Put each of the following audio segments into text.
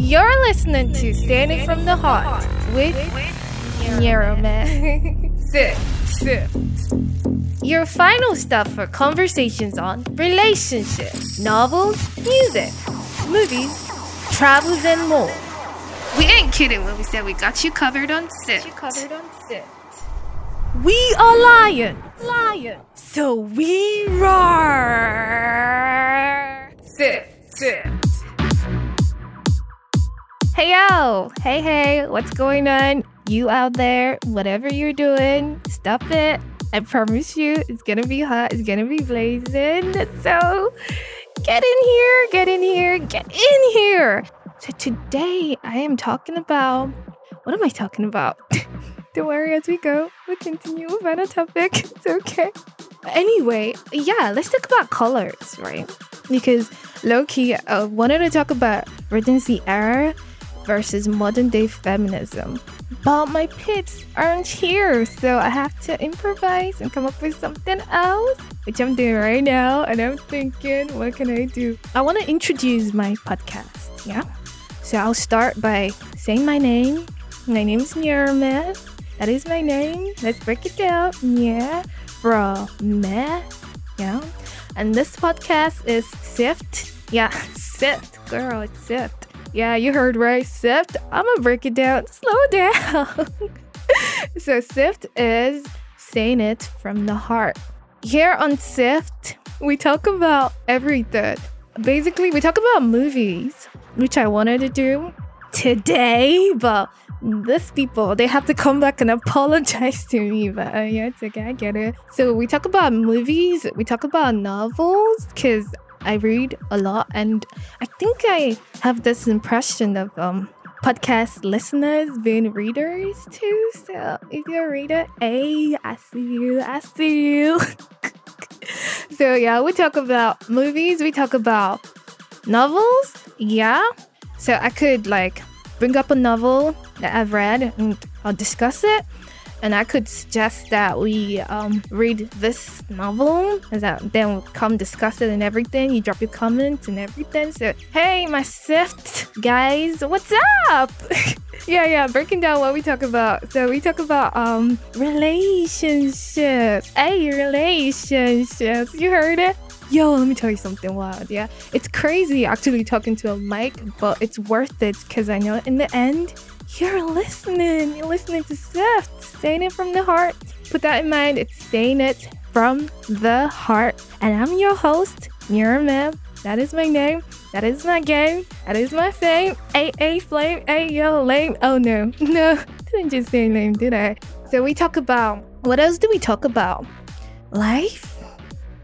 You're listening to Standing from the Heart with Neuroman. Sift, sift. Your final stop for conversations on relationships, novels, music, movies, travels, and more. We ain't kidding when we said we got you covered on Sift. You covered on Sift. We are lions. Lions. So we roar. Sift, sift. Hey yo, hey hey, what's going on? You out there, whatever you're doing, stop it. I promise you, it's gonna be hot, it's gonna be blazing. So get in here, get in here, get in here. So today I am talking about what am I talking about? Don't worry as we go. We'll continue about a topic. It's okay. Anyway, yeah, let's talk about colors, right? Because low key, I uh, wanted to talk about Regency era versus modern day feminism. But my pits aren't here, so I have to improvise and come up with something else, which I'm doing right now. And I'm thinking, what can I do? I want to introduce my podcast, yeah? So I'll start by saying my name. My name is Nirma. That is my name. Let's break it down. Yeah. Bro, meh. Yeah. And this podcast is Sift. Yeah, Sift. Girl, it's Sift. Yeah, you heard right. Sift. I'm gonna break it down. Slow down. so Sift is saying it from the heart. Here on Sift, we talk about everything. Basically, we talk about movies, which I wanted to do today, but these people they have to come back and apologize to me but uh, yeah it's okay i get it so we talk about movies we talk about novels because i read a lot and i think i have this impression of um podcast listeners being readers too. So if you're a reader hey i see you i see you. So yeah we talk about movies we talk about novels yeah. So i could like bring up a novel that I've read and I'll discuss it. And I could suggest that we um, read this novel and that then we'll come discuss it and everything. You drop your comments and everything. So, hey, my Sift guys, what's up? yeah, yeah, breaking down what we talk about. So, we talk about um relationships. Hey, relationships. You heard it? Yo, let me tell you something wild. Yeah, it's crazy actually talking to a mic, but it's worth it because I know in the end, you're listening. You're listening to Sift, saying it from the heart. Put that in mind. It's saying it from the heart. And I'm your host, Mira Mem. That is my name. That is my game. That is my fame. A A flame. A yo lame. Oh no, no, didn't just say name, did I? So we talk about what else do we talk about? Life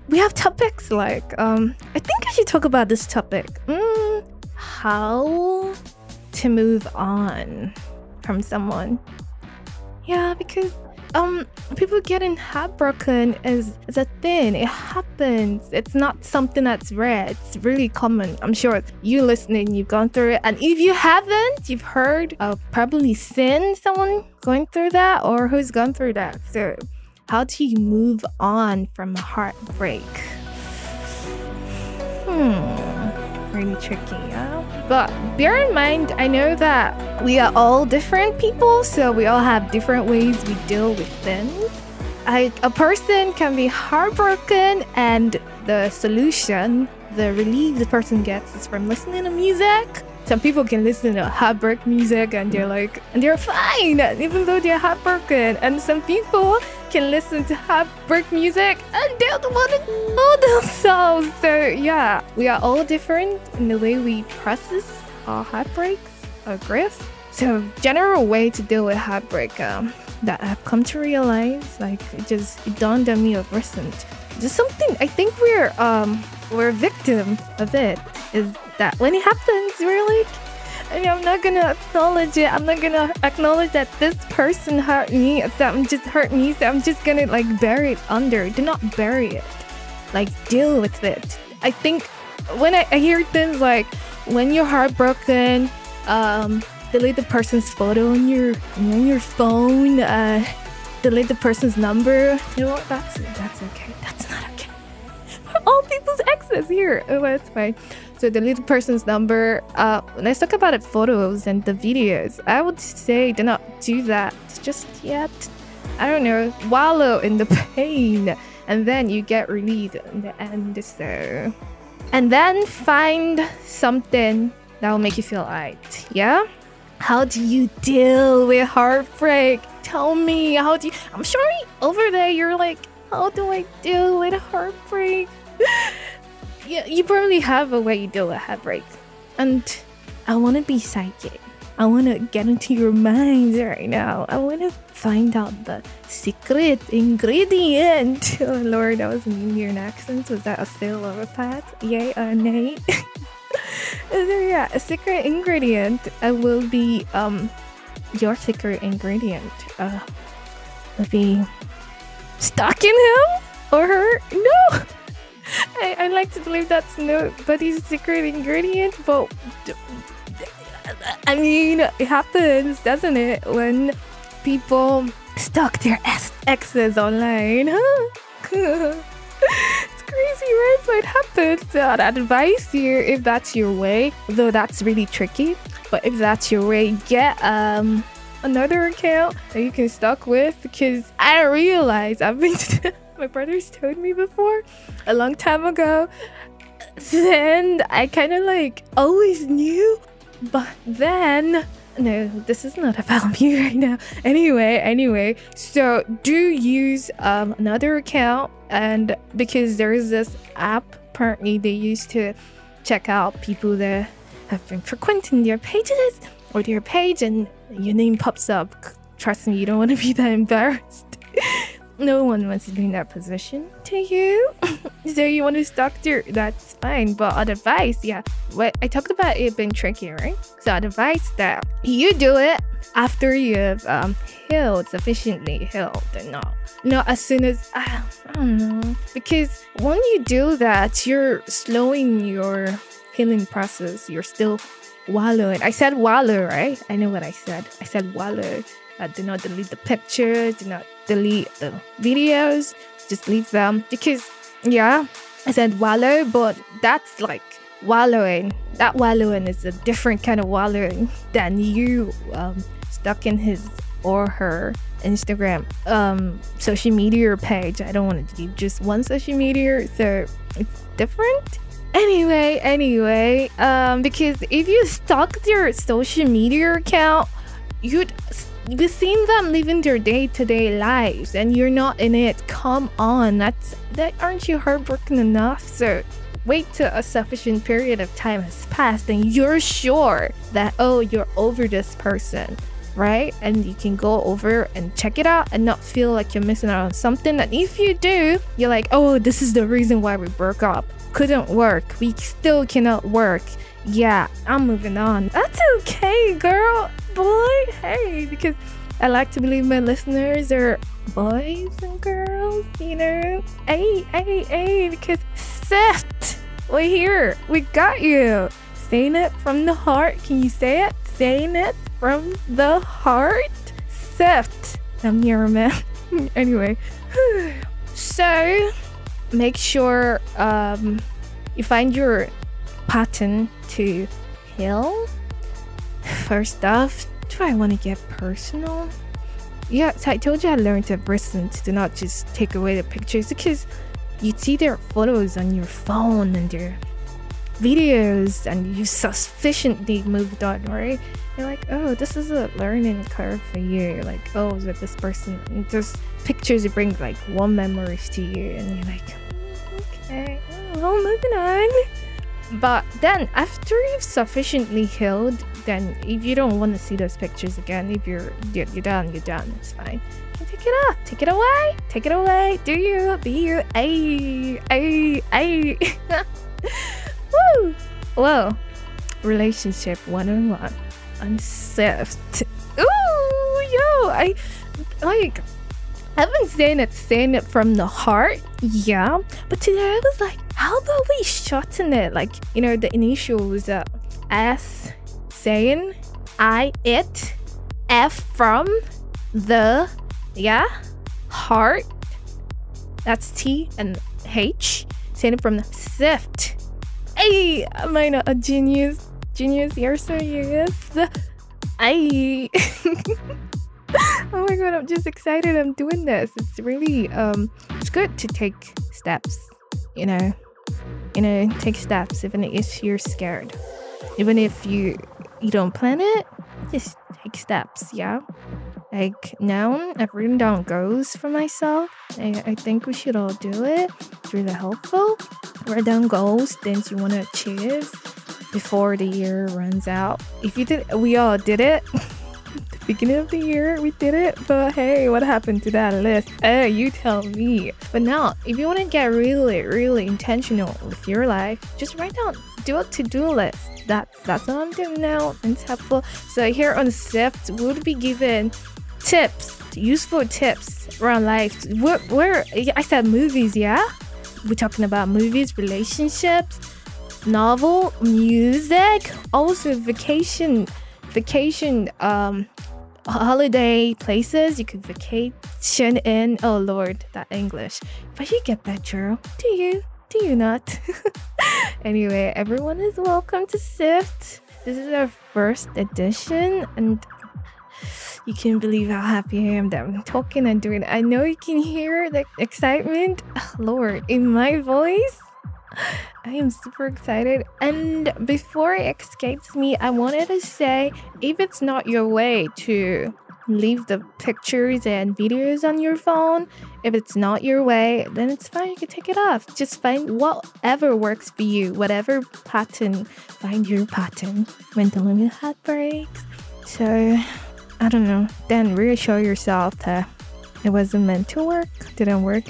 we have topics like um i think i should talk about this topic mm, how to move on from someone. Yeah because um people getting heartbroken is, is a thing. It happens. It's not something that's rare. It's really common. I'm sure you listening you've gone through it. And if you haven't you've heard uh, probably seen someone going through that or who's gone through that. So how do you move on from a heartbreak? Hmm, really tricky, yeah? But bear in mind, I know that we are all different people, so we all have different ways we deal with things. I, a person can be heartbroken, and the solution, the relief the person gets, is from listening to music some people can listen to heartbreak music and they're like and they're fine even though they're heartbroken and some people can listen to heartbreak music and don't want to know themselves. So yeah we are all different in the way we process our heartbreaks our grief so general way to deal with heartbreak um, that i've come to realize like it just it dawned on me of recent just something i think we're um we're a victim of it is that when it happens, we're like, I'm not gonna acknowledge it. I'm not gonna acknowledge that this person hurt me. I'm just hurt me. So I'm just gonna like bury it under. Do not bury it. Like deal with it. I think when I, I hear things like when you're heartbroken, um, delete the person's photo on your on your phone. Uh, delete the person's number. You know what? That's that's okay. That's not okay. All people's exes here. Oh, that's fine. So the person's number. Uh, let's talk about the photos and the videos. I would say do not do that just yet. I don't know, wallow in the pain, and then you get relieved in the end. So, and then find something that will make you feel alright. Yeah. How do you deal with heartbreak? Tell me. How do you? I'm sure over there you're like, how do I deal with heartbreak? yeah, you probably have a way you deal with heartbreak, and I want to be psychic. I want to get into your minds right now. I want to find out the secret ingredient. Oh Lord, that was an Indian accent. Was that a fail or a pass? Yay or nay? so yeah, a secret ingredient uh, will be um your secret ingredient. Uh, would be stalking him or her. No. I, I like to believe that's nobody's secret ingredient, but I mean, it happens, doesn't it? When people stalk their exes online, huh? it's crazy, right? So it happens. So I'd advise you, if that's your way, though that's really tricky, but if that's your way, get um another account that you can stalk with because I realize I've been. my brothers told me before a long time ago. Then I kind of like always knew but then, no, this is not about me right now. Anyway, anyway, so do use um, another account, and because there is this app, apparently they used to check out people that have been frequenting their pages or their page, and your name pops up. Trust me, you don't want to be that embarrassed. No one wants to be in that position to you. so you want to stalk through, that's fine. But advice, yeah. What I talked about it being tricky, right? So advice that you do it after you've um, healed sufficiently healed and not not as soon as uh, I don't know. Because when you do that, you're slowing your healing process. You're still wallowing. I said wallow, right? I know what I said. I said wallow. Uh, do not delete the pictures. Do not delete the videos, just leave them because yeah, I said wallow, but that's like wallowing. That wallowing is a different kind of wallowing than you um, stuck in his or her Instagram um, social media page. I don't want to do just one social media, so it's different. Anyway, anyway, um, because if you stalk your social media account, you'd you've seen them living their day-to-day lives and you're not in it come on that's that aren't you heartbroken enough? So wait till a sufficient period of time has passed and you're sure that oh you're over this person right? And you can go over and check it out and not feel like you're missing out on something. And if you do you're like oh this is the reason why we broke up. Couldn't work. We still cannot work. Yeah i'm moving on. That's okay girl boy. Hey, because I like to believe my listeners are boys and girls, you know. Hey, hey, hey, because Seth, we're here. We got you. Saying it from the heart. Can you say it? Saying it from the heart. Seth, I'm here, man. anyway, so make sure um, you find your pattern to heal First off, do I want to get personal? Yeah, so I told you I learned at Bristol to not just take away the pictures because you see their photos on your phone and their videos and you sufficiently moved on, right? You're like, oh, this is a learning curve for you. You're like, oh, with this person, and just pictures bring like warm memories to you, and you're like, mm, okay, oh, well, moving on. But then, after you've sufficiently healed, then if you don't want to see those pictures again, if you're you're, done, you're done. It's fine. You take it off. Take it away. Take it away. Do you? Be you? Ay, ay, ay. Woo! Whoa. Relationship one on one. Unsift. Ooh, yo, I like I've been saying it, saying it from the heart, yeah. But today I was like, how about we shorten it? Like, you know, the initials uh, S, saying, I, it, F from the, yeah, heart. That's T and H. Saying from the sift. Hey, am I not a genius? Genius, you're so yes. I. oh my god, I'm just excited. I'm doing this. It's really um, it's good to take steps. You know, you know, take steps even if you're scared, even if you you don't plan it. Just take steps. Yeah. Like now, I've written down goals for myself. I, I think we should all do it. It's really helpful. Write down goals, things you want to achieve before the year runs out. If you did, we all did it. beginning of the year, we did it. But hey, what happened to that list? Hey, you tell me. But now, if you want to get really, really intentional with your life, just write down, do a to-do list. That, that's what I'm doing now. It's helpful. So here on Sift, we'll be given tips, useful tips around life. Where, where I said movies, yeah? We're talking about movies, relationships, novel, music, also vacation, vacation, um, holiday places you could vacation in. Oh Lord, that English. But you get that, girl. Do you? Do you not? anyway, everyone is welcome to Sift. This is our first edition, and you can't believe how happy I am that I'm talking and doing it. I know you can hear the excitement, Lord, in my voice. I am super excited. And before it escapes me, I wanted to say if it's not your way to leave the pictures and videos on your phone, if it's not your way, then it's fine. You can take it off. Just find whatever works for you, whatever pattern. Find your pattern when the limit heartbreaks. So I don't know, then reassure yourself that it wasn't meant to work, didn't work.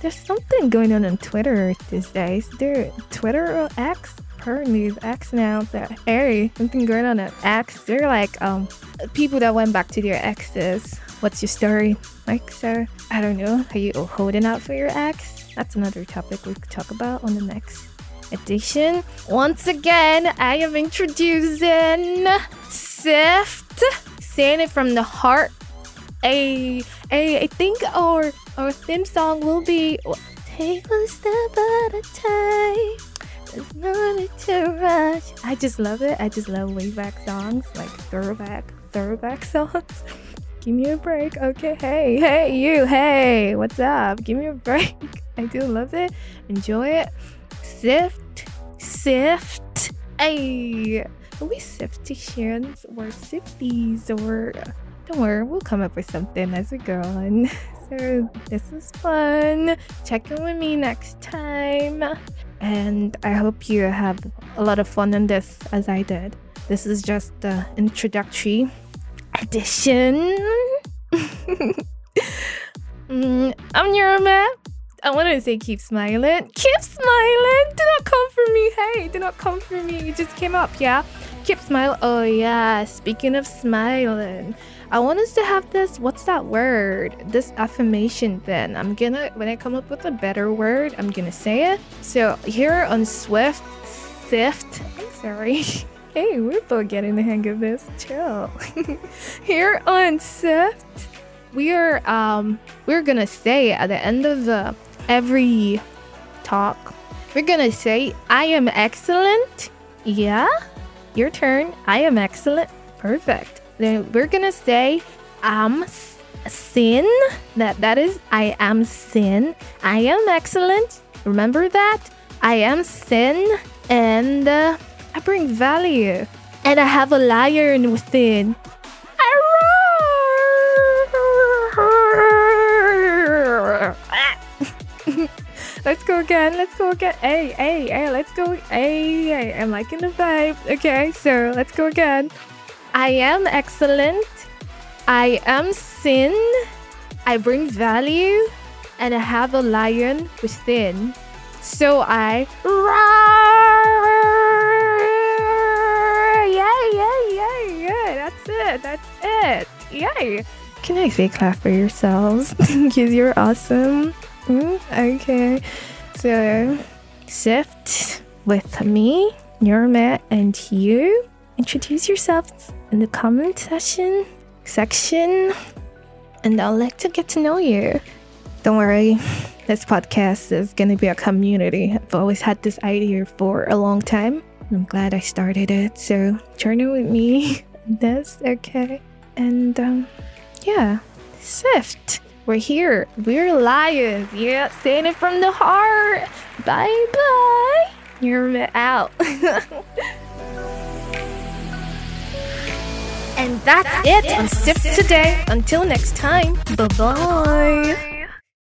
There's something going on on Twitter these days. There, Twitter or X, apparently it's X now. That hey, something going on at X. They're like um people that went back to their exes. What's your story? Like so, I don't know. Are you holding out for your ex? That's another topic we could talk about on the next edition. Once again, I am introducing Sift saying it from the heart. I, I, I think our our theme song will be Take a step at a time. No need to rush. I just love it. I just love way songs, like throwback, throwback songs. Give me a break. Okay, hey, hey, you, hey, what's up? Give me a break. I do love it. Enjoy it. Sift, sift. Hey are we siftitions or sifties or don't worry, we'll come up with something as we go on. So this was fun. Check in with me next time. And I hope you have a lot of fun on this as I did. This is just the introductory edition. mm, I'm your man. I wanted to say keep smiling. Keep smiling. Do not come for me. Hey, do not come for me. You just came up, yeah? Keep smiling. Oh, yeah. Speaking of smiling, I want us to have this. What's that word? This affirmation thing. I'm gonna, when I come up with a better word, I'm gonna say it. So here on Swift, Sift, I'm sorry. hey, we're both getting the hang of this. Chill. here on Sift, we are, um, we're gonna say at the end of the every talk, we're gonna say, I am excellent. Yeah? Your turn. I am excellent. Perfect. Then we're gonna say I'm sin. That that is I am sin. I am excellent. Remember that? I am sin and uh, I bring value. And I have a lion within. Let's go again. Let's go again. Hey, hey, hey, let's go. Hey, hey, I'm liking the vibe. Okay, so let's go again. I am excellent. I am sin. I bring value. And I have a lion within. So I roar. Yay, yay, yay, yay. That's it. That's it. Yay. Can I say clap for yourselves? Because you're awesome. Mm, okay. So, Sift with me, Matt, and you. Introduce yourselves in the comment section section, and I'd like to get to know you. Don't worry, this podcast is to be a community. I've always had this idea for a long time. I'm glad I started it. So journey with me. That's okay. And um, yeah, Sift. We're here. We're lions. Yeah, saying it from the heart. Bye bye. You're out. and that's it on Sift today. Until next time. Bye bye.